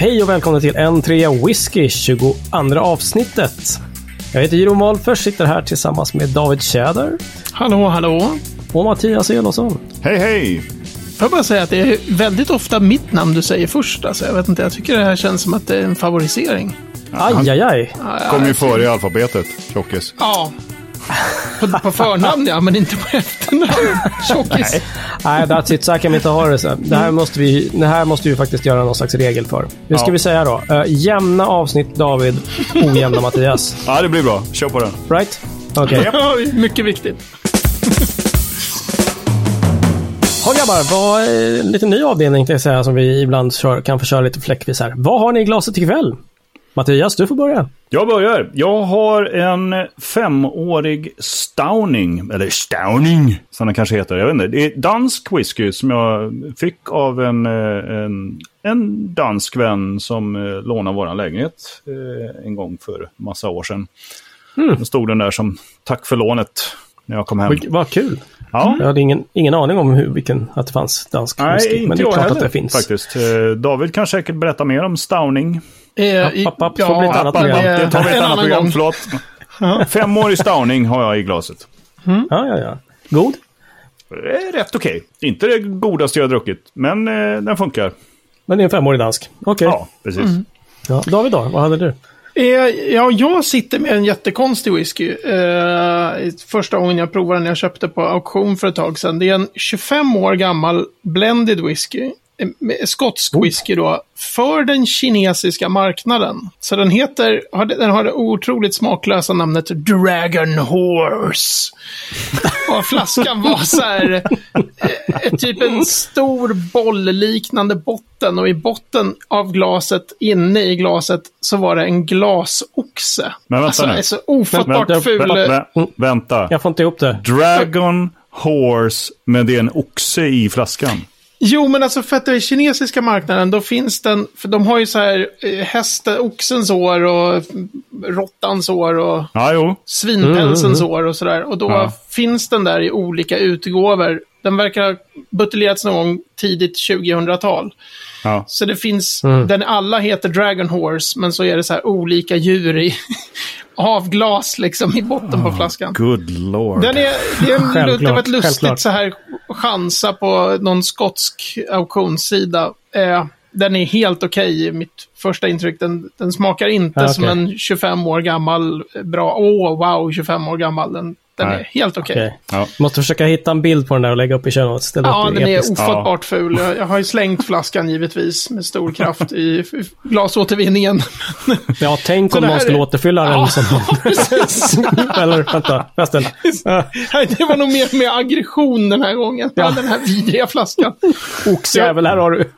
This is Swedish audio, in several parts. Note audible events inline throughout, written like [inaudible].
Hej och välkomna till N3 Whisky 22 avsnittet. Jag heter Jeroen Wahlfors, sitter här tillsammans med David Tjäder Hallå, hallå. och Mattias Elofsson. Hej hej! Får jag bara säga att det är väldigt ofta mitt namn du säger först. Alltså, jag vet inte, jag tycker det här känns som att det är en favorisering. Aj, aj, aj. Kom ju före i alfabetet, tjockis. Ja. På, på förnamn ja, men inte på efternamn. Tjockis. Nej, that's it. Så här kan vi inte ha det. Så. Det, här måste vi, det här måste vi faktiskt göra någon slags regel för. Hur ska Ja. vi säga då? Uh, jämna avsnitt David, ojämna Mattias. Ja, det blir bra. Kör på den. Right? Okej. [laughs] Ja, mycket viktigt. Ja grabbar, vad, eh, en liten ny avdelning tänkte jag säga som vi ibland kör, kan få köra lite fläckvis här. Vad har ni i glaset ikväll? Mattias, du får börja. Jag börjar. Jag har en femårig Stauning, eller Stauning som den kanske heter. Jag vet inte. Det är dansk whisky som jag fick av en, eh, en, en dansk vän som eh, lånade vår lägenhet eh, en gång för massa år sedan. Då stod den där som tack för lånet när jag kom hem. Vad kul. Ja. Jag hade ingen, ingen aning om hur, vilken, att det fanns dansk Nej, whisky. Men det är jag klart heller, att det finns. faktiskt. David kan säkert berätta mer om Stauning. Eh, App, app, app, ett annat program. Det tar vi ett en annat program, gång. förlåt. Femårig Stauning har jag i glaset. Ja, ja, ja. God? Det är rätt okej. Inte det godaste jag har druckit, men eh, den funkar. Men det är en femårig dansk. Okej. Ja, precis. Ja. David då? Vad hade du? Eh, ja, jag sitter med en jättekonstig whisky. Eh, första gången jag provade den jag köpte på auktion för ett tag sedan. Det är en 25 år gammal blended whisky. Eh, Skotsk whisky då. För den kinesiska marknaden. Så den heter, den har det otroligt smaklösa namnet Dragon Horse. Och [laughs] flaskan var så här, eh, typ en stor bollliknande botten och i botten av glaset, inne i glaset, så var det en glasoxe. Men vänta alltså, nu. det är så ofattbart Vänta, ful. Vä- vä- vänta. Jag får inte ihop det. Dragon Horse, men det är en oxe i flaskan. Jo, men alltså för att det är kinesiska marknaden, då finns den, för de har ju så här eh, hästen, oxens år och råttans år och Ja, svinpälsens år och sådär. Och då Ja. finns den där i olika utgåvor. Den verkar ha buteljerats någon gång tidigt 2000-tal. Ja. Så det finns, Mm. den alla heter Dragon Horse, men så är det så här olika djur i av glas liksom i botten på flaskan. Good lord. Den är, det, är det var ett lustigt självklart. så här chansa på någon skotsk auktionssida. Eh, den är helt okej i mitt första intryck. Den, den smakar inte Ja, som okej. en 25 år gammal bra, åh wow, 25 år gammal. Den, den Nej. är helt okej. Okej. Ja. Måste försöka hitta en bild på den där och lägga upp i. Det Ja, den är episkt. ofattbart ful. Jag, jag har ju slängt flaskan givetvis med stor kraft i glasåtervinningen. [laughs] Ja, tänk om någon här skulle är- återfylla den Ja, som. [laughs] [laughs] Eller vänta, förresten. Ja, Nej, det var nog mer med aggression den här gången. Ja. Den här vidriga flaskan. Oxjävel, här har du.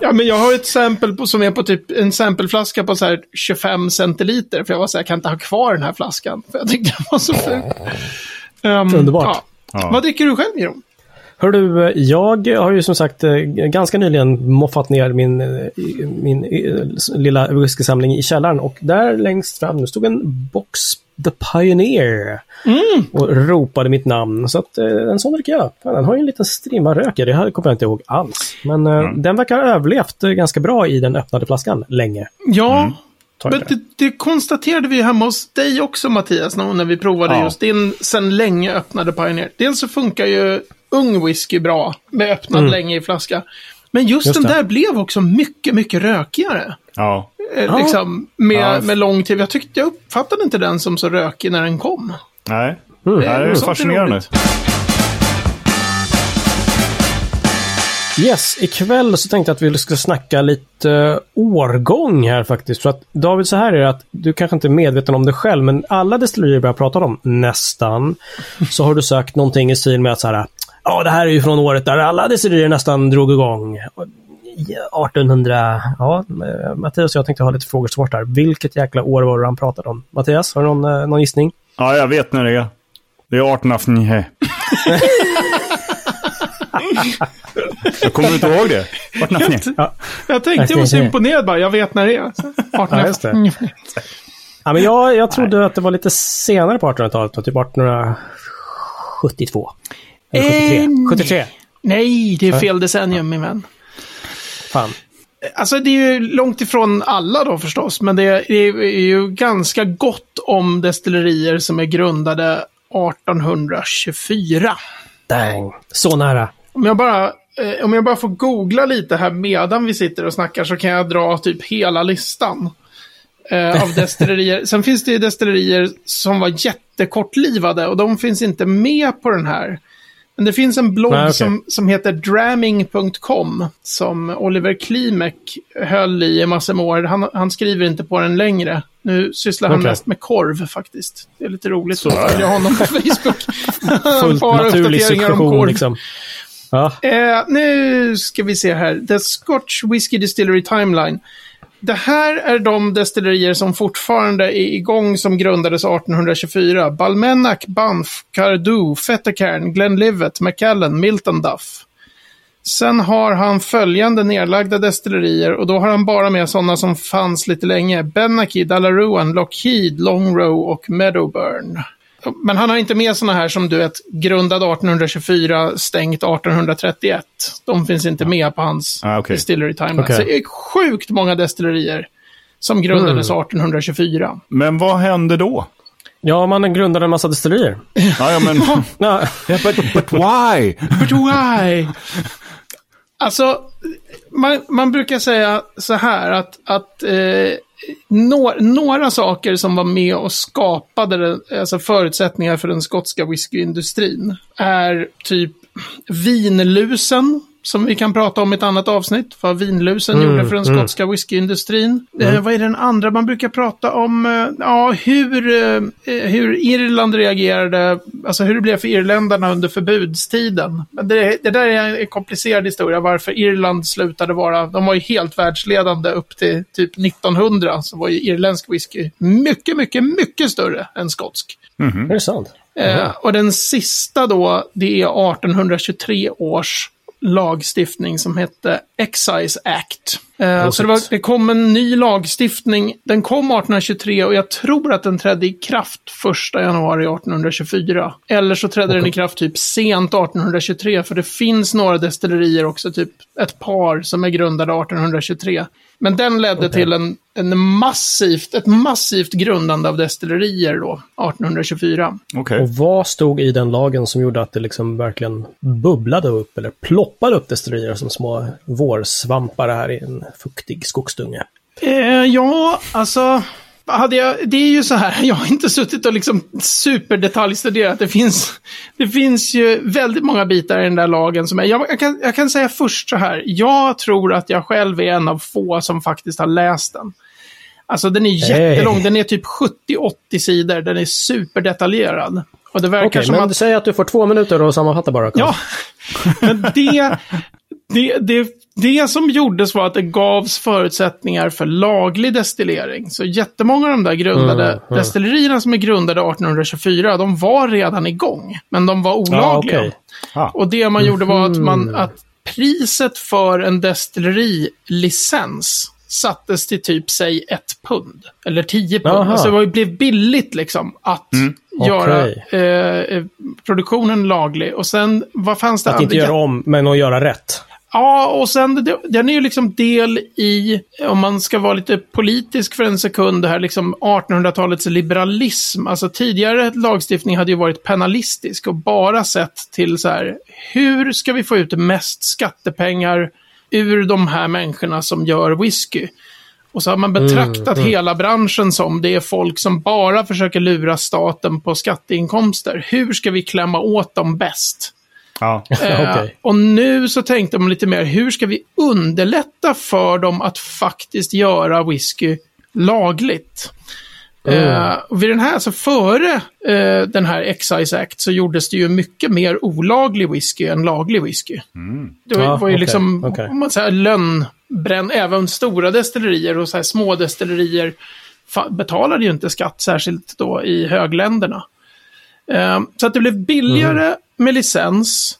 Ja, men jag har ett sample på, som är på typ en sampleflaska på så här 25 centiliter. För jag var så här, jag kan inte ha kvar den här flaskan. För jag tyckte den var så ful. Um, Underbart. Ja. Ja. Vad dricker du själv, Jeroen? Hör du, jag har ju som sagt eh, ganska nyligen moffat ner min, eh, min eh, lilla whiskysamling i källaren och där längst fram nu stod en box The Pioneer och ropade mitt namn. Så att eh, en sån dricker jag. Den har ju en liten strimma rök i, det här kommer jag inte ihåg alls. Men eh, den verkar ha överlevt eh, ganska bra i den öppnade flaskan länge. Ja, jag men det. det, det konstaterade vi hemma hos dig också, Mattias, när vi provade Ja. just din sen länge öppnade Pioneer. Dels så funkar ju ung whisky bra med öppnad länge i flaska. Men just, Mm. Just den det. där blev också mycket, mycket rökigare. Ja. Eh. Liksom, med, Ja. med lång tid. Jag tyckte jag uppfattade inte den som så rökig när den kom. Nej. Mm. Det är Sånt är fascinerande. roligt. Yes, ikväll så tänkte jag att vi ska snacka lite eh, årgång här faktiskt. För att David, så här är det att du kanske inte är medveten om det själv, men alla destillerier vi har pratat om, nästan, så har du sökt någonting i stil med att så här, ja det här är ju från året där alla destillerier nästan drog igång. Och, ja, 1800, ja, eh, Mattias och jag tänkte ha lite frågor svårt här. Vilket jäkla år var det han pratade om? Mattias, har du någon, eh, någon gissning? Ja, jag vet när det är. Det är 1809. [laughs] jag kommer inte ihåg det. 1809. Ja. Jag tänkte, jag var så imponerad bara. Jag vet när det är. Ja, just det. Ja, men jag, jag trodde att det var lite senare på 1800-talet, typ 1872. Eller 73. Eh, 73. Nej, det är fel decennium, min vän. Fan. Alltså det är ju långt ifrån alla då förstås, men det är, är ju ganska gott om destillerier som är grundade 1824. Dang. Så nära. Om jag bara, eh, om jag bara får googla lite här medan vi sitter och snackar så kan jag dra typ hela listan. Eh, av [laughs] destillerier. Sen finns det ju destillerier som var jättekortlivade och de finns inte med på den här. Men det finns en blogg Nej, okej. som, som heter dramming.com som Oliver Klimek höll i en massa år. Han, han skriver inte på den längre. Nu sysslar han mest med korv faktiskt. Det är lite roligt Så. att följa honom på [laughs] Facebook. Fullt naturlig succession liksom. Ja. Eh, nu ska vi se här. The Scotch Whisky Distillery Timeline. Det här är de destillerier som fortfarande är igång som grundades 1824. Balmenac, Banff, Cardew, Fettercairn, Glenlivet, McAllen, Milton Duff. Sen har han följande nedlagda destillerier och då har han bara med sådana som fanns lite länge. Benaki, Dallaruan, Lockheed, Longrow och Meadowburn. Men han har inte med sådana här som du vet, grundad 1824, stängt 1831. De finns inte med på hans Ah, okej. Distillery Timeline. Okej. Så det är sjukt många destillerier som grundades Mm. 1824. Men vad hände då? ja, man grundade en massa destillerier. Ja, ja men... Yeah, [laughs] but, but why? But why? Alltså, man, man brukar säga så här att, att eh, nå- några saker som var med och skapade den, alltså förutsättningar för den skotska whiskyindustrin är typ vinlusen, som vi kan prata om i ett annat avsnitt, vad vinlusen Mm, gjorde för den mm. skotska whiskyindustrin. Eh, vad är den andra man brukar prata om? Eh, ja, hur, eh, hur Irland reagerade, alltså hur det blev för irländarna under förbudstiden. Men det, det där är en komplicerad historia, varför Irland slutade vara, de var ju helt världsledande upp till typ 1900, så var ju irländsk whisky mycket, mycket, mycket större än skotsk. är det sant? Eh, och den sista då, det är 1823 års lagstiftning som hette Excise Act. Eh, så det, var, det kom en ny lagstiftning. Den kom 1823 och jag tror att den trädde i kraft 1 januari 1824. Eller så trädde den i kraft typ sent 1823 för det finns några destillerier också, typ ett par som är grundade 1823. Men den ledde till en, en massivt, ett massivt grundande av destillerier då, 1824. Okej. Och vad stod i den lagen som gjorde att det liksom verkligen bubblade upp eller ploppade upp destillerier som små vårsvampar här i en fuktig skogsdunge? Eh, ja, alltså. Hade jag, det är ju så här, [laughs] jag har inte suttit och liksom superdetaljstuderat. Det finns, det finns ju väldigt många bitar i den där lagen som är... Jag, jag, kan, jag kan säga först så här, jag tror att jag själv är en av få som faktiskt har läst den. Alltså den är jättelång, den är typ 70-80 sidor, den är superdetaljerad. Och det verkar Okej, som men att... du säger att du får två minuter att sammanfatta bara. Carl. Ja, [laughs] men det, det, det, det som gjordes var att det gavs förutsättningar för laglig destillering. Så jättemånga av de där grundade Mm, mm. destillerierna som är grundade 1824, de var redan igång. Men de var olagliga. okej. Ah. Och det man gjorde var att, man, Mhm. att priset för en destillerilicens sattes till typ, säg ett pund. Eller tio pund. Aha. Alltså det var- blev billigt liksom att göra Okej. eh, eh, produktionen laglig. Och sen, vad fanns det? Att inte göra om, men att göra rätt. Ja, och sen den är ju liksom del i, om man ska vara lite politisk för en sekund, det här liksom 1800-talets liberalism. Alltså tidigare lagstiftning hade ju varit penalistisk och bara sett till så här, hur ska vi få ut mest skattepengar ur de här människorna som gör whisky? Och så har man betraktat hela branschen som det är folk som bara försöker lura staten på skatteinkomster. Hur ska vi klämma åt dem bäst? Ja. [laughs] Eh, Okej. Och nu så tänkte man lite mer, hur ska vi underlätta för dem att faktiskt göra whisky lagligt? Eh, och vid den här, så före eh, den här Excise Act så gjordes det ju mycket mer olaglig whisky än laglig whisky. Det var, Ja, var ju okej, liksom, okej. om man säger lönnbränn, även stora destillerier och så här små destillerier betalade ju inte skatt, särskilt då i högländerna. Eh, så att det blev billigare Mm. Med licens.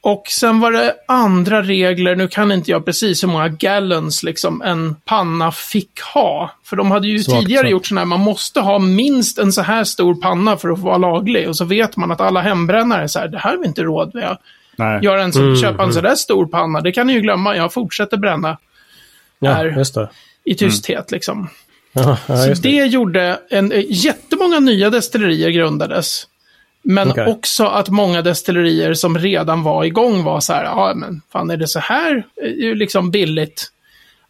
Och sen var det andra regler, nu kan inte jag precis hur många gallons liksom en panna fick ha. För de hade ju Svagt tidigare sagt. gjort sådana här, man måste ha minst en så här stor panna för att få vara laglig. Och så vet man att alla hembrännare är så här, det här har vi inte råd med. Nej. Göra en så, Mm, köpa en sådär stor panna, det kan ni ju glömma, jag fortsätter bränna. Ja, just det. i tysthet. Liksom. Ja, ja, Så det. det gjorde en, eh, jättemånga nya destillerier grundades. Men Okej. också att många destillerier som redan var igång var så här, ja men fan är det så här ju liksom billigt?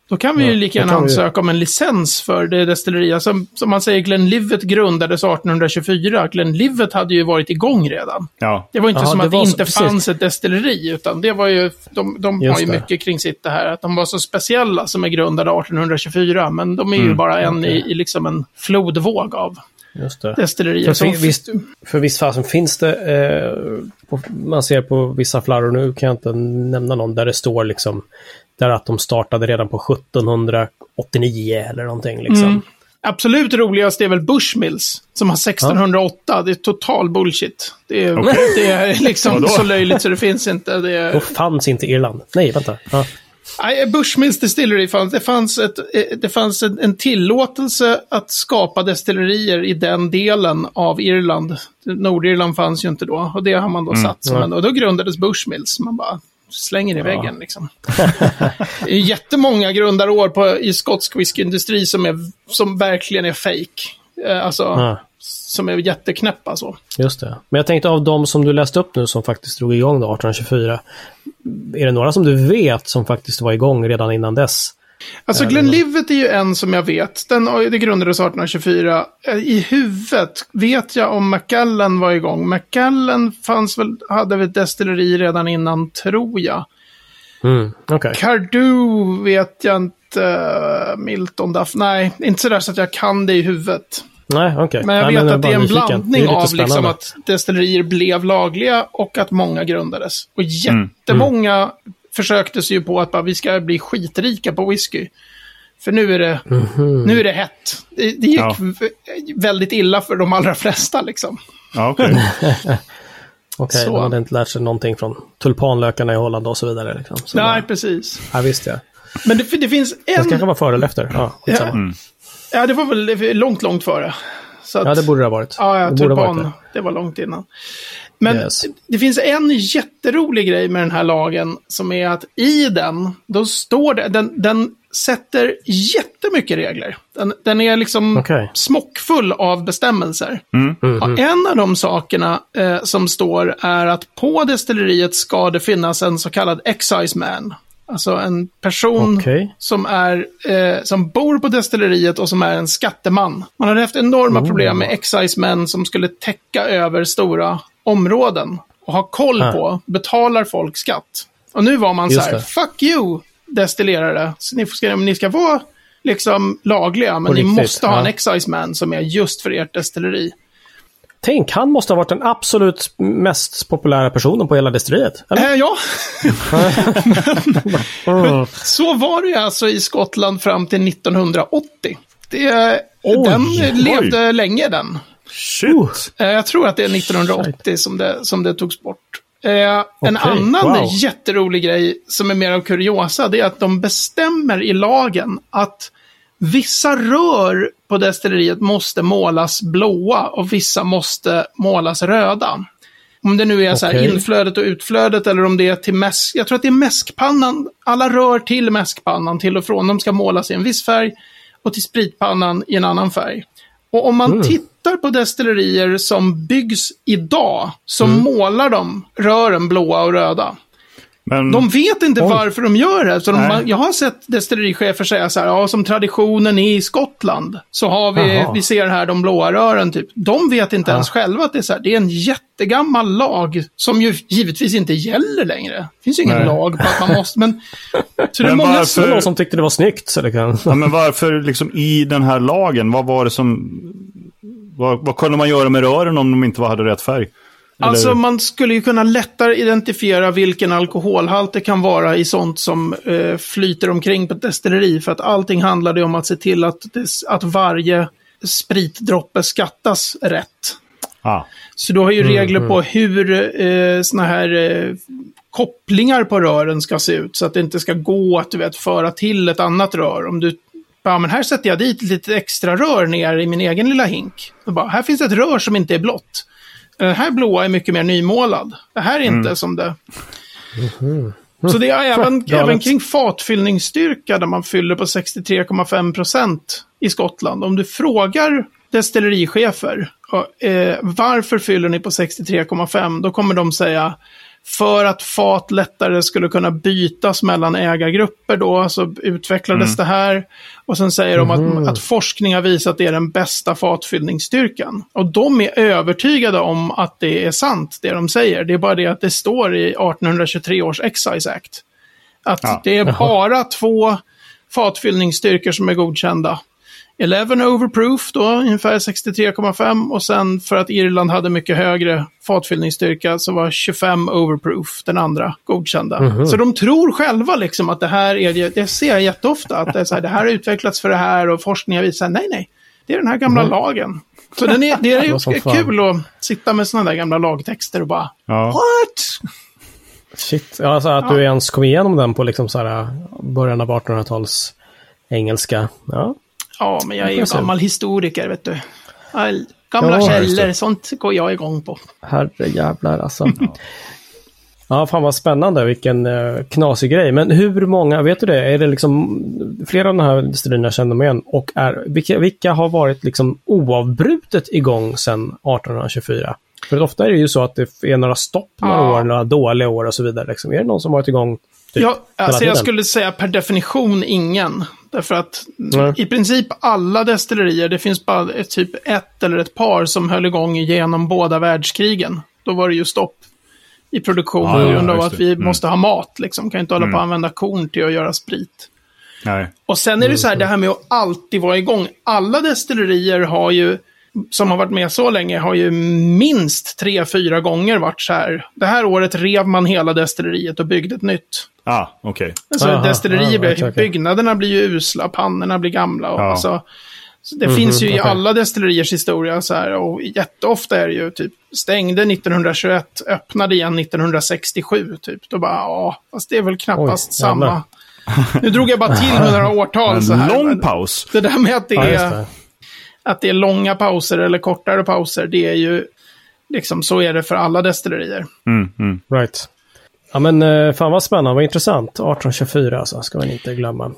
Då kan vi Ja, ju lika gärna vi- ansöka om en licens för det destilleriet. Som, som man säger, Glenlivet grundades 1824. Glenlivet hade ju varit igång redan. Ja. Det var inte Ja, som det att det så- inte precis. fanns ett destilleri, utan det var ju, de, de har ju det. mycket kring sitt det här, att de var så speciella som är grundade 1824, men de är ju Mm, bara en okej. i, i liksom en flodvåg av Just det. destillerier. För visst, för visst fasen finns det, eh, på, man ser på vissa flarror, nu kan jag inte nämna någon, där det står liksom, där att de startade redan på 1789 eller någonting liksom. Mm. Absolut roligast är väl Bushmills, som har 1608. Det är total bullshit. Det är, Okej. [laughs] det är liksom så löjligt så det finns inte. Det är... Då fanns inte Irland. Nej, vänta. Ja. Nej, Bushmills Distillery fanns. Det fanns, ett, eh, det fanns en, en tillåtelse att skapa destillerier i den delen av Irland. Nordirland fanns ju inte då. Och det har man då satt som en... Och då grundades Bushmills. Man bara slänger i väggen liksom. det är jättemånga grundarår på, i skotsk whiskyindustri som, är, som verkligen är fake. Eh, Alltså, Ja. som är jätteknäppa så. Just det. Men jag tänkte av de som du läste upp nu som faktiskt drog igång då 1824. Är det några som du vet som faktiskt var igång redan innan dess? Alltså Glenlivet är ju en som jag vet. Den, det grundades 1824. Eh, I huvudet vet jag om Macallan var igång. Macallan fanns väl, hade väl destilleri redan innan, tror jag. Mm, okej. Cardew vet jag inte. Milton Duff, nej, inte sådär så att jag kan det i huvudet. Nej, okej. Men jag Nej, vet jag att det är en nyfiken. blandning Det är av liksom att destillerier blev lagliga och att många grundades. Och jättemånga försökte sig ju på att bara, vi ska bli skitrika på whisky. För nu är det, Mhm. nu är det hett. Det, det gick Ja. väldigt illa för de allra flesta liksom. Ja, okej. [laughs] Okej, Så. de hade inte lärt sig någonting från tulpanlökarna i Holland och så vidare. Liksom. Så Nej, bara, precis. ja, visst ja. Men det, det finns Det en... kanske var före eller efter. Ja. Mm. Ja, det var väl långt, långt före. Så att, Ja, det borde det ha varit. Ja, ja tulpan. det. Det var långt innan. Men Yes. det finns en jätterolig grej med den här lagen som är att i den, då står det, den, den sätter jättemycket regler. Den, den är liksom Okej. smockfull av bestämmelser. Mm. Och en av de sakerna eh, som står är att på destilleriet ska det finnas en så kallad excise man. Alltså en person Okej. som, är, eh, som bor på destilleriet och som är en skatteman. Man hade haft enorma Oh. problem med excise-män som skulle täcka över stora områden och ha koll Ah. på, betalar folk skatt? Och nu var man så Just här, det. fuck you, destillerare. Så ni, ska, ni ska vara liksom lagliga, men ni måste ha en ja. excise-man som är just för ert destilleri. Tänk, han måste ha varit den absolut mest populära personen på hela destilleriet. Eller? Eh, ja, [laughs] Mm. så var det ju alltså i Skottland fram till 1980. Det, Oj, den oj. levde länge den. Shit! Eh, Jag tror att det är 1980 som det, som det togs bort. Eh, en Okej, annan wow. jätterolig grej som är mer av kuriosa, det är att de bestämmer i lagen att vissa rör på destilleriet måste målas blåa och vissa måste målas röda. Om det nu är så här inflödet och utflödet eller om det är till mäsk. Jag tror att det är mäskpannan. Alla rör till mäskpannan till och från. De ska målas i en viss färg och till spritpannan i en annan färg. Och om man Mm. tittar på destillerier som byggs idag så Mm. målar de rören blåa och röda. Men, De vet inte Oj. varför de gör det. Så de, jag har sett destillerichefer säga så här, ja som traditionen i Skottland så har vi, Jaha. vi ser här de blåa rören typ. De vet inte ens själva att det är så här, det är en jättegammal lag som ju givetvis inte gäller längre. Det finns ju ingen Nej. lag på att man måste, men... Så det är Men många varför- någon som tyckte det var snyggt. Så det kan... ja, men varför liksom i den här lagen, vad var det som... Vad, vad kunde man göra med rören om de inte var- hade rätt färg? Alltså man skulle ju kunna lättare identifiera vilken alkoholhalt det kan vara i sånt som eh, flyter omkring på ett destilleri. För att allting handlade ju om att se till att, det, att varje spritdroppe skattas rätt. Ah, Så du har ju regler på hur eh, såna här eh, kopplingar på rören ska se ut. Så att det inte ska gå att du vet, föra till ett annat rör. Om du, ja men här sätter jag dit lite extra rör ner i min egen lilla hink. Och bara, här finns ett rör som inte är blått. Den här blåa är mycket mer nymålad. Det här är inte som det... Så det är även, även kring fatfyllningsstyrka där man fyller på 63,5 procent i Skottland. Om du frågar destillerichefer eh, varför fyller ni på 63,5 då kommer de säga för att fat lättare skulle kunna bytas mellan ägargrupper då, så utvecklades det här. Och sen säger de att, att forskning har visat att det är den bästa fatfyllningsstyrkan. Och de är övertygade om att det är sant, det de säger. Det är bara det att det står i 1823 års Excise Act. Att Ja. det är bara två fatfyllningsstyrkor som är godkända. 11 overproof då, ungefär 63,5 och sen för att Irland hade mycket högre fatfyllningsstyrka så var 25 overproof den andra godkända. Så de tror själva liksom att det här är, det ser jag jätteofta, att det, är så här, det här har utvecklats för det här och forskningen visar nej, nej, det är den här gamla lagen. Så den är, det är ju kul att sitta med sådana där gamla lagtexter och bara Ja. What? Shit, alltså att du ens kom igenom den på liksom så här början av 1800-tals engelska. Ja, Ja, men jag är ju gammal historiker, vet du. All, gamla Ja, källor, sånt går jag igång på. herre jävlar alltså. Ja, fan vad spännande. Vilken uh, knasig grej. Men hur många, vet du det? Är det liksom flera av de här destillerierna känner man igen? Och är, vilka, vilka har varit liksom oavbrutet igång sedan 1824? För ofta är det ju så att det är några stopp några Ja. år, några dåliga år och så vidare. Liksom. Är det någon som varit igång typ, Ja, alltså jag skulle säga per definition ingen. Därför att Nej. i princip alla destillerier, det finns bara ett, typ ett eller ett par som höll igång genom båda världskrigen. Då var det ju stopp i produktion på ja, grund av att vi Mm. måste ha mat. Liksom. Kan inte hålla på att använda korn till att göra sprit. Nej. Och sen är det så här, det här med att alltid vara igång. Alla destillerier har ju, som har varit med så länge, har ju minst tre, fyra gånger varit så här. Det här året rev man hela destilleriet och byggde ett nytt. Ah, okej. Alltså Aha, destillerier, ja, blir, okej, okej. byggnaderna blir ju usla, pannorna blir gamla. Och, Ja. alltså, så det finns ju i Mhm, okej. alla destilleriers historia så här, och jätteofta är det ju typ stängde 1921, öppnade igen 1967 typ. Då bara, ja, fast det är väl knappast Oj, samma. Nu drog jag bara till med några årtal [laughs] så här. lång paus. Det där med att det, Ja, är, det. Att det är långa pauser eller kortare pauser, det är ju liksom så är det för alla destillerier. Mm, mm. Right. Ja men eh, fan vad spännande, vad intressant. 1824 alltså, ska man inte glömma.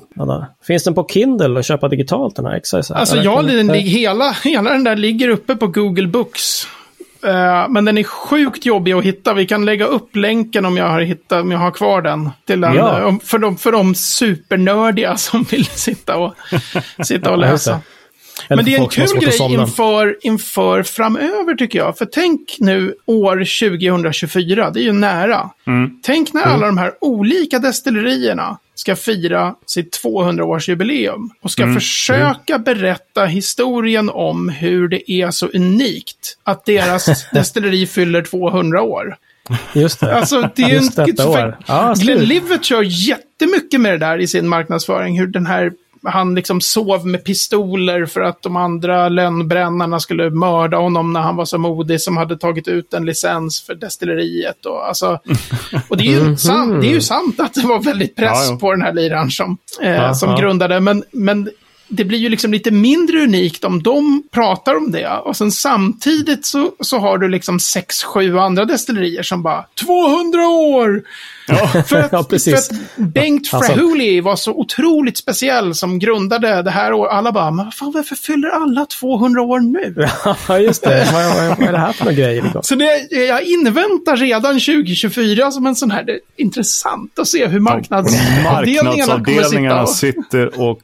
Finns den på Kindle att köpa digitalt den här Excise? Alltså Eller ja, kan den, inte- hela, hela den där ligger uppe på Google Books. Eh, men den är sjukt jobbig att hitta. Vi kan lägga upp länken om jag har, hittat, om jag har kvar den. Till den Ja. eh, för, de, för de supernördiga [laughs] som vill sitta och, sitta och läsa. Men det är en kul grej inför, inför framöver tycker jag. För tänk nu år 2024, det är ju nära. Tänk när alla de här olika destillerierna ska fira sitt 200-årsjubileum och ska försöka berätta historien om hur det är så unikt att deras [laughs] destilleri fyller 200 år. Just det. Alltså, det är Just en, detta för år. Slut. Livett kör jättemycket med det där i sin marknadsföring. Hur den här, han liksom sov med pistoler för att de andra lönnbrännarna skulle mörda honom när han var så modig som hade tagit ut en licens för destilleriet. Och, alltså, och det, är ju [laughs] sant, det är ju sant att det var väldigt press Ja, ja. på den här liraren som, eh, som grundade. Men, men det blir ju liksom lite mindre unikt om de pratar om det. Och sen samtidigt så, så har du liksom sex, sju andra destillerier som bara 200 år! För att, [laughs] Ja, precis. För att Bengt Alltså- Frahuli var så otroligt speciell som grundade det här året. Alla bara, men vad fan, varför fyller alla 200 år nu? [laughs] Ja, just det. Vad, vad, vad är det här för några grejer? Liksom? Så det, jag inväntar redan 2024 som en sån här, det är intressant att se hur marknadsavdelningarna kommer sitta Marknadsavdelningarna och... sitter och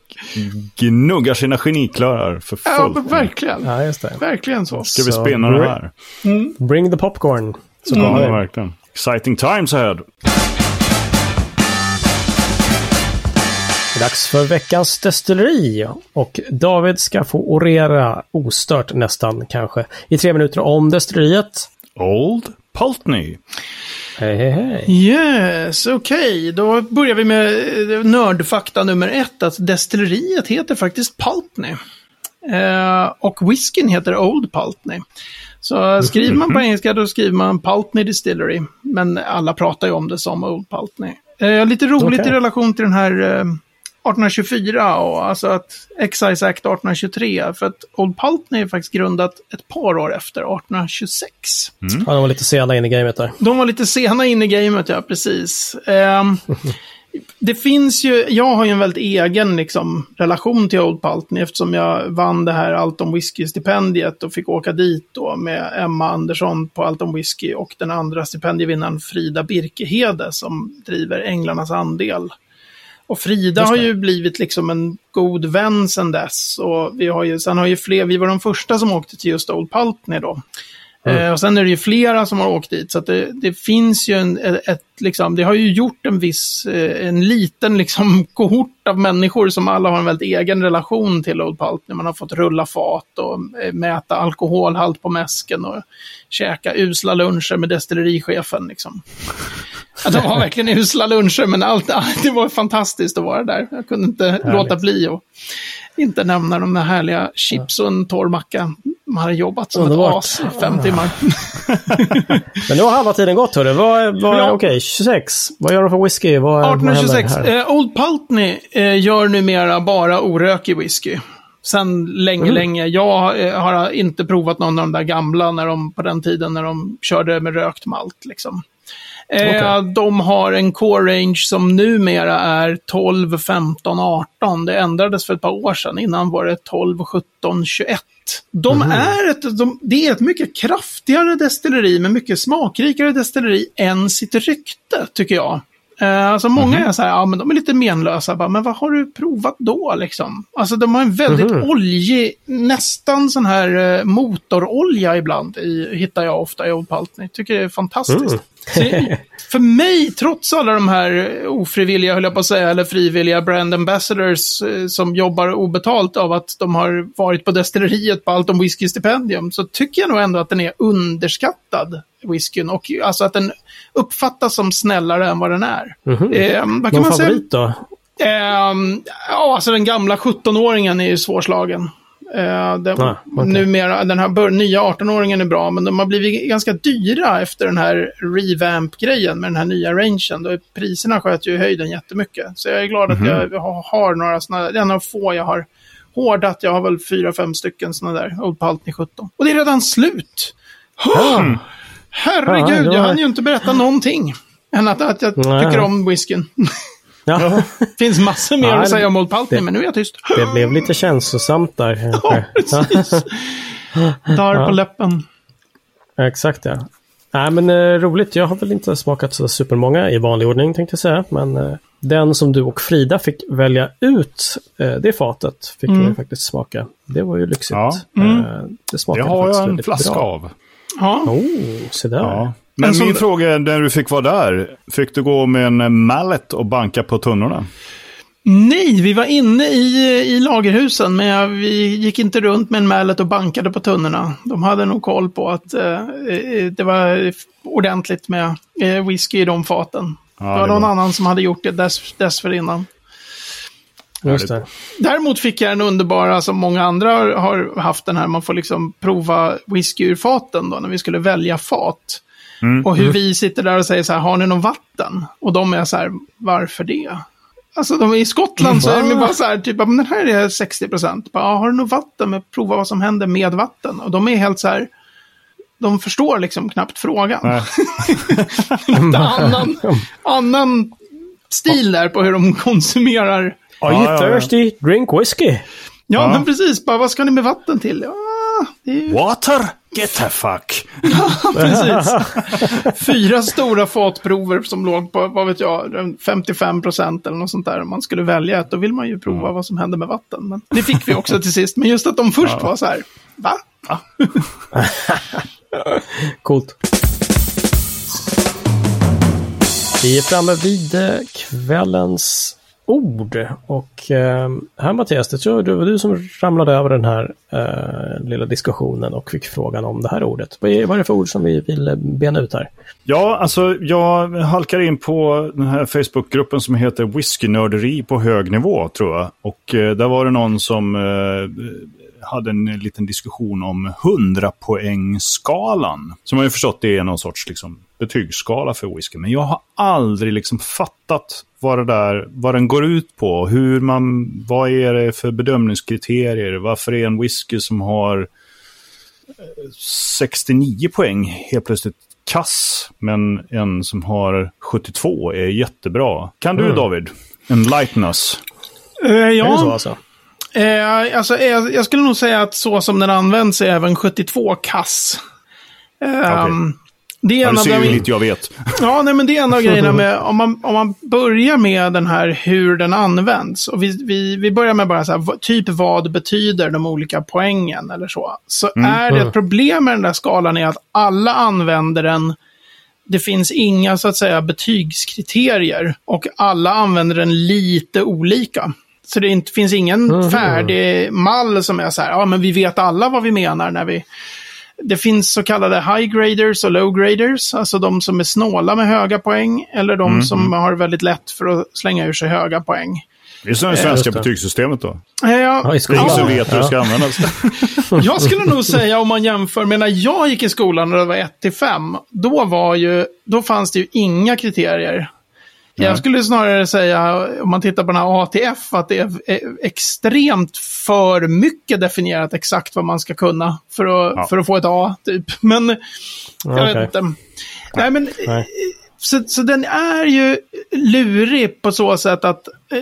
gnuggar sina geniklörar för Ja, fullt. men verkligen. Ja, just det. Verkligen så. Ska vi spinna det här? Bring the popcorn. Så Ja, kommer det. verkligen. Exciting times ahead. Det är dags för veckans destilleri. Och David ska få orera ostört nästan kanske i tre minuter om destilleriet. Old Pultney. Hej, hej, hej. Yes, okej. Då börjar vi med eh, nördfakta nummer ett. Att destilleriet heter faktiskt Pultney. Eh, och whiskyn heter Old Pultney. Så skriver man på engelska då skriver man Pultney Distillery. Men alla pratar ju om det som Old Pultney. Eh, lite roligt Okej. i relation till den här eh, 1824 och alltså att Excise Act 1823. För att Old Pulteney är faktiskt grundat ett par år efter 1826. Ja, de var lite sena in i gamet där. De var lite sena in i gamet, ja precis. Ehm, [laughs] det finns ju, jag har ju en väldigt egen liksom, relation till Old Pulteney eftersom jag vann det här Alton Whisky-stipendiet och fick åka dit då med Emma Andersson på Alton Whisky och den andra stipendievinnaren Frida Birkehede som driver Änglarnas andel. Och Frida har ju blivit liksom en god vän sedan dess. Och vi har ju, sen har ju fler, vi var de första som åkte till just Old Pulteney då. Eh, och sen är det ju flera som har åkt dit, så det, det finns ju en, ett, ett, liksom, det har ju gjort en viss, eh, en liten liksom [laughs] kohort av människor som alla har en väldigt egen relation till Old Pulteney. Man har fått rulla fat och eh, mäta alkoholhalt på mäsken och käka usla luncher med destillerichefen liksom. De var verkligen usla luncher, men allt, [laughs] det var fantastiskt att vara där. Jag kunde inte låta bli att inte nämna de där härliga chips och en torr macka. Man hade jobbat som Underbart. ett as i fem timmar. [laughs] Men nu har halva tiden gått hörru. Vad, vad, Ja. Okej, 26. Vad gör de för whisky? Vad, vad händer 1826. här? Eh, Old Pulteney eh, gör numera bara orökig whisky. Sen länge, Mm. länge. Jag eh, har inte provat någon av de där gamla när de, på den tiden när de körde med rökt malt. Liksom. Eh, Okej. De har en core range som numera är 12, 15, 18. Det ändrades för ett par år sedan. Innan var det 12, 17, 21. De Mhm. är ett, de, det är ett mycket kraftigare destilleri, men mycket smakrikare destilleri än sitt rykte, tycker jag. Eh, alltså många är så här, ja men de är lite menlösa, bara, men vad har du provat då liksom? Alltså de har en väldigt Mhm. oljig, nästan sån här eh, motorolja ibland, i, hittar jag ofta i Old Pulteney. Tycker det är fantastiskt. Mm. [laughs] För mig, trots alla de här ofrivilliga, höll jag på att säga, eller frivilliga brand ambassadors eh, som jobbar obetalt av att de har varit på destilleriet på Alton Whisky Stipendium, så tycker jag nog ändå att den är underskattad, whiskyn. Och alltså att den uppfattas som snällare än vad den är. Mhm. Eh, vad kan Någon man säga? favorit då? Ehm, ja, alltså den gamla 17-åringen är ju svårslagen. Uh, den, Ah, okej. Numera, den här nya 18-åringen är bra, men de har blivit ganska dyra efter den här revamp-grejen med den här nya rangen. Då priserna sköt ju i höjden jättemycket. Så jag är glad att jag har, några sådana, det är en av få jag har hårdat. Jag har väl fyra, fem stycken sådana där, Old Paltney 17. Och det är redan slut! Oh, herregud, var- jag hann ju inte berätta någonting. Än att, att jag Nej. tycker om whiskyn. [laughs] Ja, [laughs] finns massor mer Ja, att säga om Old Paltney, det- men nu är jag tyst. det blev lite [gasps] känslosamt där Ja, [laughs] precis. Dar Ja. på läppen. Exakt ja. Nej men eh, roligt, jag har väl inte smakat så supermånga i vanlig ordning tänkte jag säga. Men eh, den som du och Frida fick välja ut, eh, det fatet fick Mm. jag faktiskt smaka. Det var ju lyxigt. Ja. Mm. Det Det smakade har faktiskt jag en flaska bra. av. Ja. Oh, se där. Ja. Men En sån- min fråga är, när du fick vara där, fick du gå med en mallet och banka på tunnorna? Nej, vi var inne i, i lagerhusen, men jag, vi gick inte runt med en mallet och bankade på tunnorna. De hade nog koll på att eh, eh, det var ordentligt med eh, whisky i de faten. Ja, det var det någon bra. annan som hade gjort det dess, dessförinnan. Just det. Däremot fick jag en underbara, som många andra har, har haft den här, man får liksom prova whisky ur faten då, när vi skulle välja fat. Mm. Och hur vi sitter där och säger så här, har ni någon vatten? Och de är så här, varför det? Alltså de är i Skottland så är de Va? bara så här, typ, men den här är 60 procent. Ja, har du något vatten? Men prova vad som händer med vatten. Och de är helt så här, de förstår liksom knappt frågan. [laughs] Annan, annan stil där på hur de konsumerar. Are you thirsty? Drink whisky. Ja, Ja. men precis. Bara, vad ska ni med vatten till? Ja, det är ju... Water? Get the fuck! [laughs] precis. Fyra stora fatprover som låg på, vad vet jag, 55 procent eller något sånt där. Om man skulle välja ett, då vill man ju prova vad som händer med vatten. Men det fick vi också till sist. Men just att de först var så här, va? [laughs] Coolt. Vi är framme vid eh, kvällens ord. Och eh, här Mattias, det tror jag det var du som ramlade över den här eh, lilla diskussionen och fick frågan om det här ordet. Vad är, vad är det för ord som vi vill eh, bena ut här? Ja, alltså jag halkar in på den här Facebookgruppen som heter Whiskynörderi på hög nivå, tror jag. Och eh, där var det någon som eh, hade en liten diskussion om 100-poängsskalan. Som jag har förstått det är någon sorts liksom, betygsskala för whisky. Men jag har aldrig liksom fattat vad, det där, vad den går ut på. Hur man, vad är det för bedömningskriterier? Varför är en whisky som har 69 poäng helt plötsligt kass, men en som har 72 är jättebra. Kan du mm. David enlighten us? Uh, ja. Är det så alltså? Uh, alltså, jag, jag, skulle nog säga att så som den används är även 72 kass. Uh, okay. Det är ja, en du ser ju lite jag vet. Ja, nej, men det är en av [laughs] grejerna med, om man, om man börjar med den här hur den används. Och vi, vi, vi börjar med bara så här, typ vad betyder de olika poängen eller så. Så mm. är det ett problem med den där skalan är att alla använder den det finns inga så att säga betygskriterier och alla använder den lite olika. Så det inte, finns ingen mm. färdig mall som är så här, ja men vi vet alla vad vi menar när vi det finns så kallade high graders och low graders, alltså de som är snåla med höga poäng eller de mm. som har väldigt lätt för att slänga ur sig höga poäng. Det är som det svenska eh, betygssystemet då. Ja, ja. Det är ingen som vet hur det ska användas. [laughs] jag skulle nog säga om man jämför med när jag gick i skolan och det var 1 till 5. Då, var ju, då fanns det ju inga kriterier. Jag skulle snarare säga, om man tittar på den här ATF, att det är extremt för mycket definierat exakt vad man ska kunna för att, ja. för att få ett A, typ. Men, jag okay. vet inte. Nej, men, Nej. Så, så den är ju lurig på så sätt att eh,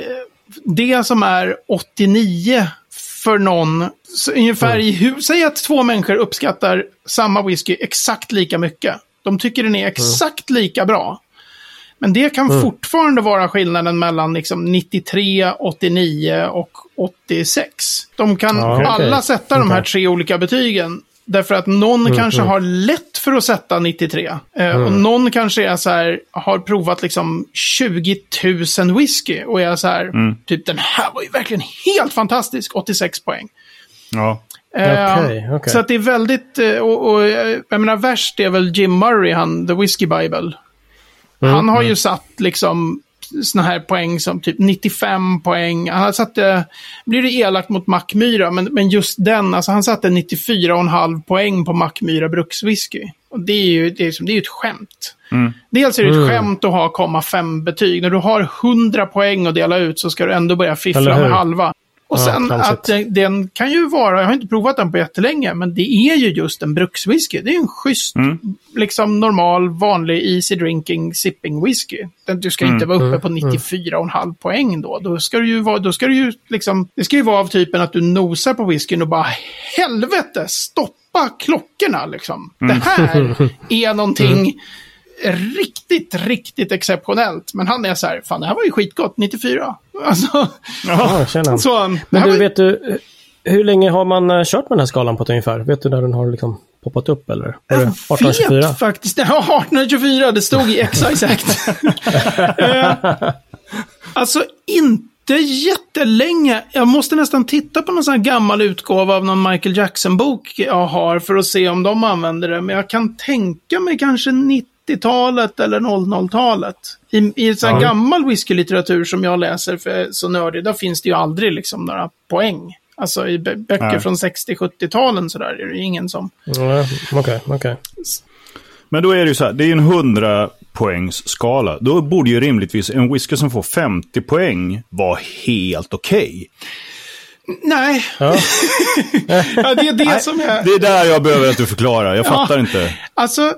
det som är 89 för någon, så ungefär mm. i säg att två människor uppskattar samma whisky exakt lika mycket. De tycker den är exakt mm. lika bra. Men det kan mm. fortfarande vara skillnaden mellan liksom 93, 89 och 86. De kan ja, okay. alla sätta okay. de här tre olika betygen. Därför att någon mm, kanske mm. har lätt för att sätta 93. Eh, mm. Och någon kanske är så här, har provat liksom 20 000 whisky och är så här, mm. typ den här var ju verkligen helt fantastisk, 86 poäng. Ja. Eh, okay, okay. Så att det är väldigt, eh, och, och jag menar värst är väl Jim Murray, han, The Whiskey Bible. Mm, han har ju mm. satt liksom såna här poäng som typ 95 poäng. Han har satt, det, blir det elakt mot Mackmyra, men, men just den, alltså han satte 94,5 poäng på Mackmyra brukswhisky. Och det är ju det är, det är ett skämt. Mm. Dels är det ett mm. skämt att ha 0,5 betyg. När du har 100 poäng att dela ut så ska du ändå börja fiffla med halva. Och sen ja, att den, kan ju vara, jag har inte provat den på jättelänge, men det är ju just en brukswhisky. Det är en schysst, mm. liksom normal, vanlig easy drinking sipping whisky. Du ska mm. inte vara uppe mm. på 94,5 mm. poäng då. Då ska du ju vara, då ska du ju liksom, det ska ju vara av typen att du nosar på whiskyn och bara helvete, stoppa klockorna liksom. Det mm. här [laughs] är någonting mm riktigt, riktigt exceptionellt. Men han är så här, fan det här var ju skitgott, 94. [laughs] Alltså, ja, känner så, Men du, var... vet du, hur länge har man eh, kört med den här skalan på ett ungefär? Vet du när den har liksom poppat upp eller? Jag 1824? vet faktiskt, [laughs] ja 1824, det stod i Excise [laughs] Act. Eh, alltså inte jättelänge. Jag måste nästan titta på någon sån här gammal utgåva av någon Michael Jackson-bok jag har för att se om de använder det. Men jag kan tänka mig kanske 90 90-talet eller 00-talet. I, i sån ja. gammal whiskylitteratur som jag läser, för så nördig, där finns det ju aldrig liksom några poäng. Alltså i böcker Nej. från 60-70-talen sådär är det ingen som... Okej, okej. Okay, okay. Men då är det ju så här, det är ju en 100 poängs skala. Då borde ju rimligtvis en whisky som får 50 poäng vara helt okej. Okay. Nej. Ja. [laughs] ja, det är det Nej, som är... Det är där jag behöver att du förklarar. Jag fattar inte. Alltså,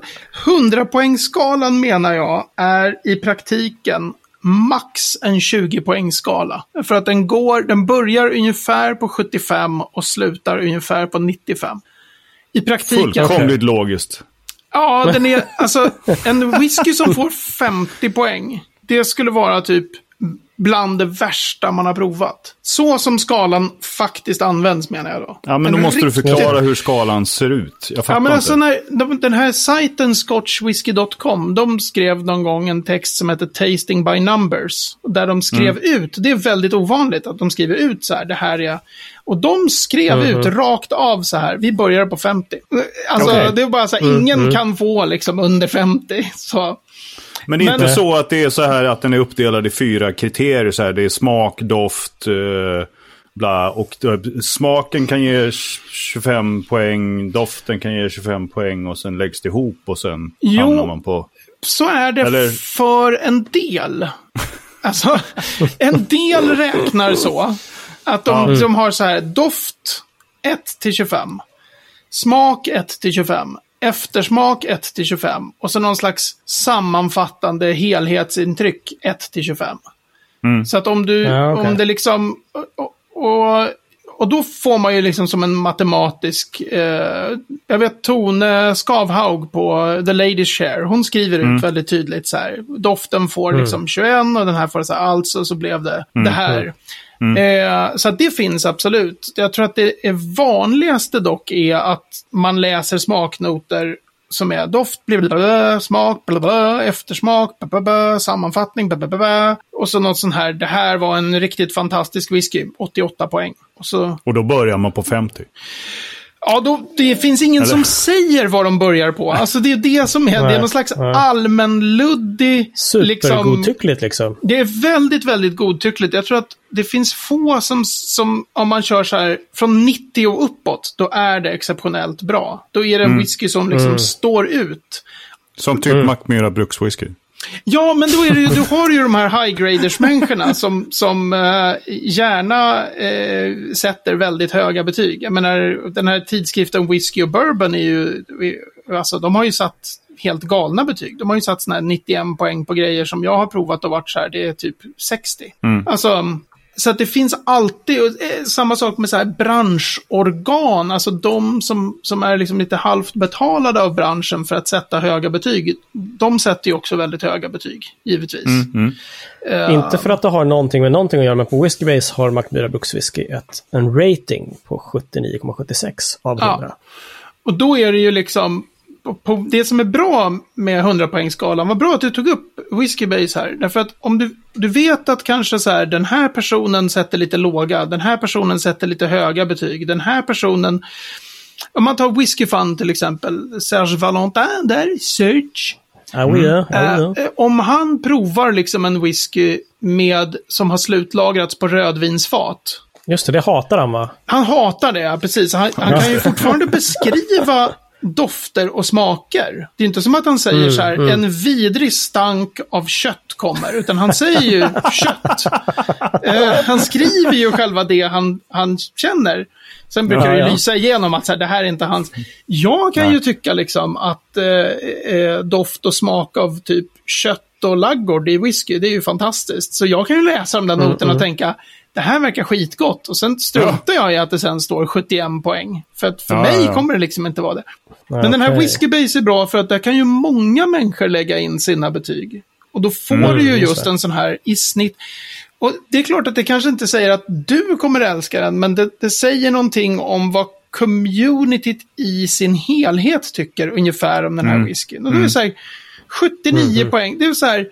100-poängsskalan menar jag är i praktiken max en 20-poängsskala. För att den går, den börjar ungefär på 75 och slutar ungefär på 95. I praktiken... Fullkomligt logiskt. Ja, den [laughs] är, alltså, en whisky som får 50 poäng, det skulle vara typ bland det värsta man har provat. Så som skalan faktiskt används menar jag då. Ja, men då måste riktigt... du förklara hur skalan ser ut. Jag fattar ja, men alltså inte. När, den här sajten scotchwhisky.com, de skrev någon gång en text som heter Tasting by Numbers. Där de skrev mm. ut, det är väldigt ovanligt att de skriver ut så här, det här är... Och de skrev mm ut rakt av så här, vi börjar på 50. Alltså, okay. det är bara så här, ingen mm kan få liksom under 50. [laughs] Så men det är inte så att det är så här att den är uppdelad i fyra kriterier. Så här, det är smak, doft, eh, bla. Och då, smaken kan ge 25 poäng, doften kan ge 25 poäng och sen läggs det ihop och sen Jo. hamnar man på... Så är det Eller- för en del. [laughs] Alltså, en del räknar så. Att de, de har så här, doft 1 till 25. Smak 1 till 25. Eftersmak 1 till 25. Och så någon slags sammanfattande helhetsintryck 1 till 25. Så att om du, Ja, okej. om det liksom, och, och, och då får man ju liksom som en matematisk, eh, jag vet Tone Skavhaug på The Ladies Share, hon skriver ut väldigt tydligt så här, doften får liksom 21 och den här får så här, alltså så blev det det här. Eh, så det finns absolut. Jag tror att det är vanligaste dock är att man läser smaknoter som är doft, blablabla, smak, blablabla, eftersmak, blablabla, sammanfattning, blablabla, och så något sånt här, det här var en riktigt fantastisk whisky, 88 poäng. Och så, Och då börjar man på 50. Ja, då, det finns ingen som säger vad de börjar på. Alltså det är det som är, det är Nej, någon slags nej. allmänluddig, liksom, Supergodtyckligt liksom. det är väldigt, väldigt godtyckligt. Jag tror att det finns få som, som om man kör så här från 90 och uppåt, då är det exceptionellt bra. Då är det en whisky som liksom står ut. Som typ Mm. Mackmyra brukswhisky. Ja, men då är det ju, du har ju de här high-graders-människorna som, som eh, gärna eh, sätter väldigt höga betyg. Jag menar, den här tidskriften Whisky och Bourbon är ju, alltså de har ju satt helt galna betyg. De har ju satt såna här 91 poäng på grejer som jag har provat och varit så här, det är typ 60. Alltså, så att det finns alltid, och, eh, samma sak med så här branschorgan, alltså de som, som är liksom lite halvt betalade av branschen för att sätta höga betyg. De sätter ju också väldigt höga betyg, givetvis. Eh, Inte för att det har någonting med någonting att göra, men på Whiskybase har Mackmyra Brukswhisky ett, en rating på 79,76 av 100. Ja. Och då är det ju liksom, på, på det som är bra med 100-poängsskalan, vad bra att du tog upp Whiskybase här. Därför att om du, du vet att kanske så här, den här personen sätter lite låga, den här personen sätter lite höga betyg, den här personen, om man tar Whisky Fun till exempel, Serge Valentin där, Search. Ja. Eh, om han provar liksom en whisky med, som har slutlagrats på rödvinsfat, Just det, det hatar han va? han hatar det, precis. Han, han kan ju fortfarande [laughs] beskriva dofter och smaker. Det är inte som att han säger så här, en vidrig stank av kött kommer, utan han säger ju [laughs] kött. Eh, han skriver ju själva det han, han känner. Sen brukar Ja, det ja. lysa igenom att så här, det här är inte hans. Jag kan ju tycka liksom att eh, eh, doft och smak av typ kött och laggård i whisky, det är ju fantastiskt. Så jag kan ju läsa de där Mm, noterna och tänka, det här verkar skitgott. Och sen struntar jag i att det sen står 71 poäng. För att för Ja, mig ja. kommer det liksom inte vara det. Men den här. Whiskey Base är bra för att där kan ju många människor lägga in sina betyg. Och då får Mm, du ju just det. en sån här i snitt. Och det är klart att det kanske inte säger att du kommer älska den, men det, det säger någonting om vad communityt i sin helhet tycker ungefär om den här whiskyn. Och då är det så här, 79 poäng, det är så här,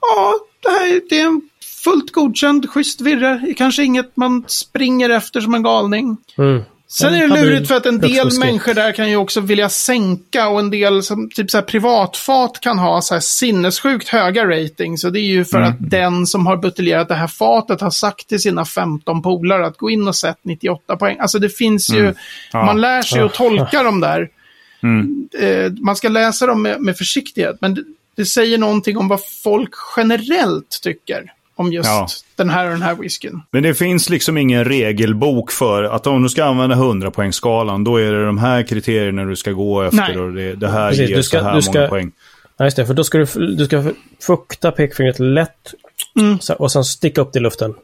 ja, det här det är en fullt godkänd, schysst virre. Kanske inget man springer efter som en galning. Mm. Sen En är det lurigt för att en del människor där kan ju också vilja sänka och en del som typ så här privatfat kan ha så här sinnessjukt höga ratings. Och det är ju för att den som har buteljerat det här fatet har sagt till sina 15 polare att gå in och sätt 98 poäng. Alltså det finns ju, Ja. man lär sig att tolka dem där. [laughs] Eh, man ska läsa dem med, med försiktighet, men det, det säger någonting om vad folk generellt tycker om just Ja. den här och den här whiskyn. Men det finns liksom ingen regelbok för att om du ska använda 100-poängsskalan, då är det de här kriterierna du ska gå efter Nej. och det, det här Precis, ger du ska- så här du ska- många poäng. Ja, just det, för då ska du, du ska fukta pekfingret lätt så, och sen sticka upp det i luften.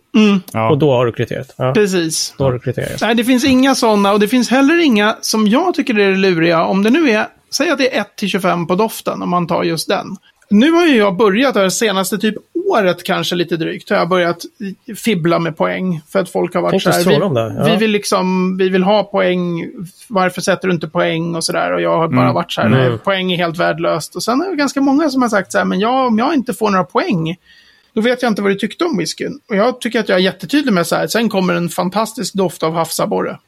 Ja. Och då har du kriteriet. Ja, Precis. då har du kriteriet. Nej, det finns inga sådana och det finns heller inga som jag tycker är luriga. Om det nu är, säg att det är 1-25 på doften om man tar just den. Nu har ju jag börjat, det senaste typ året kanske lite drygt, har jag börjat fibbla med poäng. För att folk har varit så här, vi, ja. vi vill liksom, vi vill ha poäng, varför sätter du inte poäng och sådär. Och jag har bara varit så här, Mm. poäng är helt värdelöst. Och sen är det ganska många som har sagt så här, men jag, om jag inte får några poäng, då vet jag inte vad du tyckte om whiskyn. Och jag tycker att jag är jättetydlig med så här, sen kommer en fantastisk doft av havsabborre.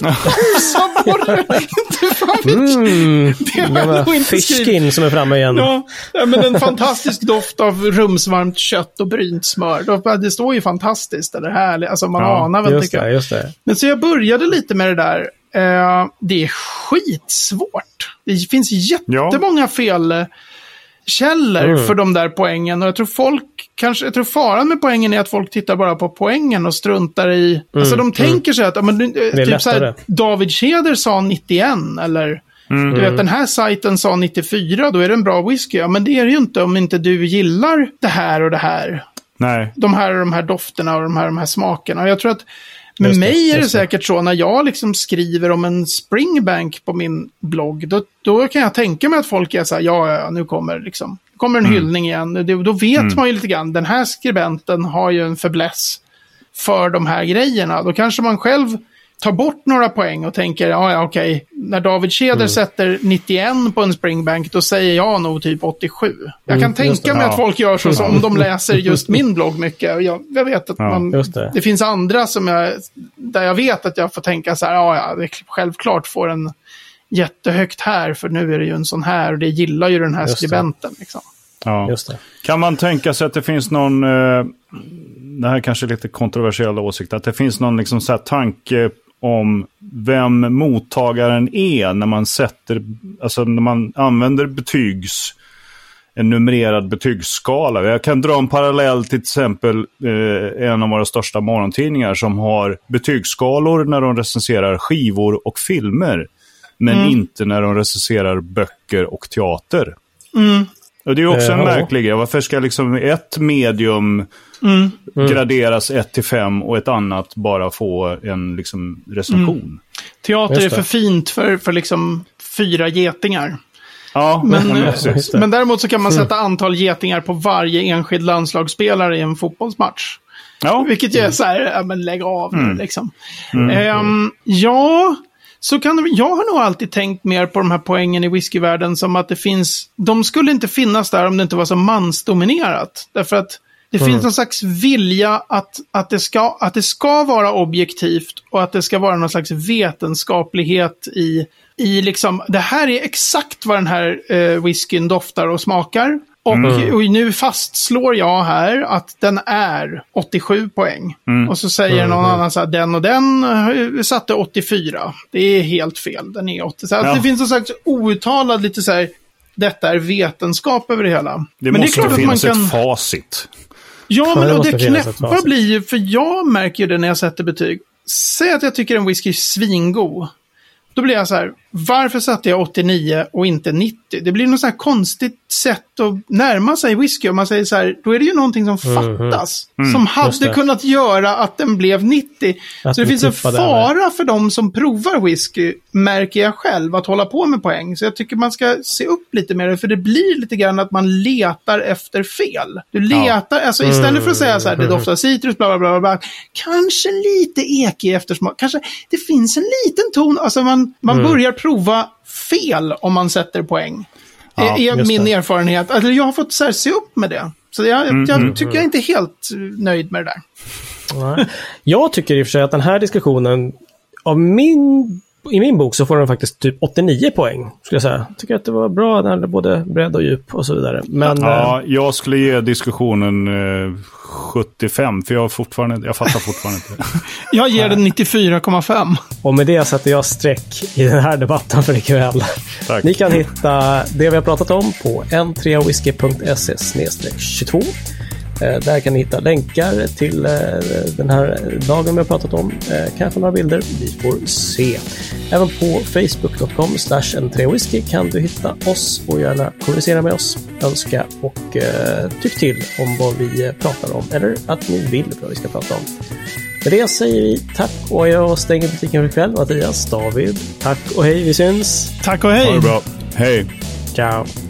havsabborre! [laughs] Inte fan. Mm, Det har jag nog inte skrivit. som är framme igen. Ja, ja, men en fantastisk doft av rumsvarmt kött och brynt smör. Det står ju fantastiskt eller härligt. Alltså man Ja, anar väl tycker jag. det. Men så jag började lite med det där. Eh, det är skitsvårt. Det finns jättemånga felkällor Mm. för de där poängen. Och jag tror folk, kanske, jag tror faran med poängen är att folk tittar bara på poängen och struntar i... Alltså de tänker sig att, men, eh, typ så här. David Tjäder sa 91 eller... Du vet, den här sajten sa 94, då är det en bra whisky. Ja, men det är det ju inte om inte du gillar det här och det här Nej. de här och de här dofterna och de här, de här smakerna. Och jag tror att med Just mig är det säkert så när jag liksom skriver om en springbank på min blogg. Då, då kan jag tänka mig att folk är så här, ja, ja, nu kommer liksom, kommer en hyllning igen. Det, då vet man ju lite grann, den här skribenten har ju en fäbless för de här grejerna. Då kanske man själv tar bort några poäng och tänker, ja, ja, okej, när David Tjäder sätter 91 på en springbank, då säger jag nog typ 87. Jag kan Mm, tänka mig Ja. att folk gör så, så om de läser just min blogg mycket. Jag, jag vet att Ja, man, det. det finns andra som jag, där jag vet att jag får tänka så här, ja, ja, det är självklart får en jättehögt här, för nu är det ju en sån här, och det gillar ju den här Just det. skribenten. Liksom. Ja. Just det. Kan man tänka sig att det finns någon, eh, det här kanske är lite kontroversiella åsikt, att det finns någon liksom så här tanke om vem mottagaren är när man sätter, alltså när man använder betygs, en numrerad betygsskala. Jag kan dra en parallell till till exempel eh, en av våra största morgontidningar som har betygsskalor när de recenserar skivor och filmer. Men inte när de recenserar böcker och teater. Och det är också en Eh, märklig grej. Varför ska liksom ett medium graderas 1 till 5 och ett annat bara få en liksom, recension? Teater Just är för fint för, för liksom fyra getingar. Ja, Men, men däremot så kan man sätta antal getingar på varje enskild landslagsspelare i en fotbollsmatch. Ja, Vilket ju är så här, ja men lägg av nu liksom. Ehm, ja, så kan de, jag har nog alltid tänkt mer på de här poängen i whiskyvärlden som att det finns, de skulle inte finnas där om det inte var så mansdominerat. Därför att det finns någon slags vilja att, att, det ska, att det ska vara objektivt och att det ska vara någon slags vetenskaplighet i, i liksom, det här är exakt vad den här eh, whiskyn doftar och smakar. Och, och nu fastslår jag här att den är 87 poäng. Och så säger någon annan så här, den och den eh, satte 84. Det är helt fel, den är 80. Så Ja. Det finns någon slags outtalad lite så här, detta är vetenskap över det hela. det Men måste är klart att man finnas kan... ett facit. Ja, men och det knäppa blir ju, för jag märker ju det när jag sätter betyg. Säg att jag tycker en whisky är svingod. Då blir jag så här, varför satte jag 89 och inte 90? Det blir något så här konstigt sätt att närma sig whisky. Om man säger så här, då är det ju någonting som fattas. Som Mhm. just hade kunnat göra att den blev 90. Att så det finns en fara för de som provar whisky, märker jag själv, att hålla på med poäng. Så jag tycker man ska se upp lite det, för det blir lite grann att man letar efter fel. Du letar, alltså istället för att säga så här, det doftar citrus, bla bla bla, bla, kanske lite ekig eftersmak, kanske det finns en liten ton, alltså man, man börjar prova fel om man sätter poäng. Ja, är är min det. erfarenhet. Alltså jag har fått så här, se upp med det. Så jag, jag tycker jag är inte helt eh, nöjd med det där. Jag tycker i och för sig att den här diskussionen, av min, i min bok så får den faktiskt typ 89 poäng. Skulle jag säga. Jag tycker att det var bra, den hade både bredd och djup och så vidare. Men Ja, jag skulle ge diskussionen eh, 75, för jag, har fortfarande, jag fattar fortfarande inte. [laughs] Jag ger den 94,5. eh, och med det sätter jag streck i den här debatten för ikväll. Tack. Ni kan hitta det vi har pratat om på n3whisky.se 22. Eh, Där kan ni hitta länkar till eh, den här dagen vi har pratat om. Eh, Kanske några bilder, vi får se. Även på facebook.com n3whisky kan du hitta oss och gärna kommunicera med oss, önska och eh, tyck till om vad vi pratar om eller att ni vill vad vi ska prata om. Med det säger vi tack och jag stänger butiken för ikväll. Mattias, David, tack och hej, vi syns! Tack och Ha hej! det bra. Hej. Ciao!